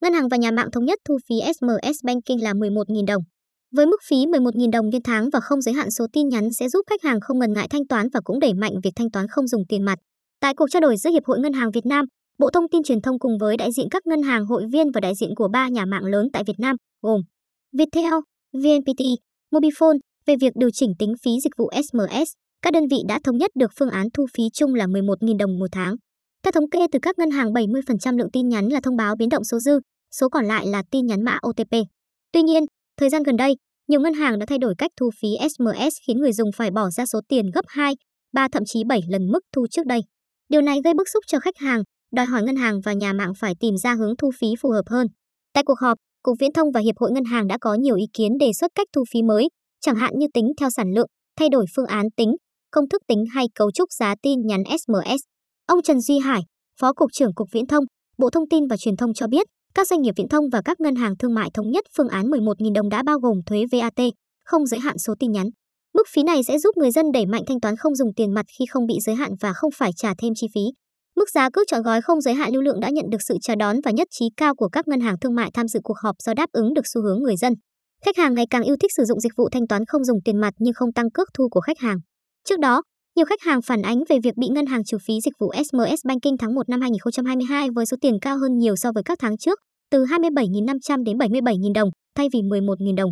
ngân hàng và nhà mạng thống nhất thu phí SMS Banking là 11.000 đồng. Với mức phí 11.000 đồng liên tháng và không giới hạn số tin nhắn sẽ giúp khách hàng không ngần ngại thanh toán và cũng đẩy mạnh việc thanh toán không dùng tiền mặt. Tại cuộc trao đổi giữa Hiệp hội Ngân hàng Việt Nam, Bộ Thông tin Truyền thông cùng với đại diện các ngân hàng hội viên và đại diện của ba nhà mạng lớn tại Việt Nam gồm Viettel, VNPT, Mobifone về việc điều chỉnh tính phí dịch vụ SMS, các đơn vị đã thống nhất được phương án thu phí chung là 11.000 đồng một tháng. Theo thống kê từ các ngân hàng 70% lượng tin nhắn là thông báo biến động số dư, số còn lại là tin nhắn mã OTP. Tuy nhiên, thời gian gần đây, nhiều ngân hàng đã thay đổi cách thu phí SMS khiến người dùng phải bỏ ra số tiền gấp 2, 3 thậm chí 7 lần mức thu trước đây. Điều này gây bức xúc cho khách hàng, đòi hỏi ngân hàng và nhà mạng phải tìm ra hướng thu phí phù hợp hơn. Tại cuộc họp, Cục Viễn thông và Hiệp hội Ngân hàng đã có nhiều ý kiến đề xuất cách thu phí mới, chẳng hạn như tính theo sản lượng, thay đổi phương án tính, công thức tính hay cấu trúc giá tin nhắn SMS. Ông Trần Duy Hải, Phó Cục trưởng Cục Viễn thông, Bộ Thông tin và Truyền thông cho biết, các doanh nghiệp viễn thông và các ngân hàng thương mại thống nhất phương án 11.000 đồng đã bao gồm thuế VAT, không giới hạn số tin nhắn. Mức phí này sẽ giúp người dân đẩy mạnh thanh toán không dùng tiền mặt khi không bị giới hạn và không phải trả thêm chi phí. Mức giá cước chọn gói không giới hạn lưu lượng đã nhận được sự chào đón và nhất trí cao của các ngân hàng thương mại tham dự cuộc họp do đáp ứng được xu hướng người dân. Khách hàng ngày càng yêu thích sử dụng dịch vụ thanh toán không dùng tiền mặt nhưng không tăng cước thu của khách hàng. Trước đó, nhiều khách hàng phản ánh về việc bị ngân hàng trừ phí dịch vụ SMS Banking tháng 1 năm 2022 với số tiền cao hơn nhiều so với các tháng trước, từ 27.500 đến 77.000 đồng thay vì 11.000 đồng.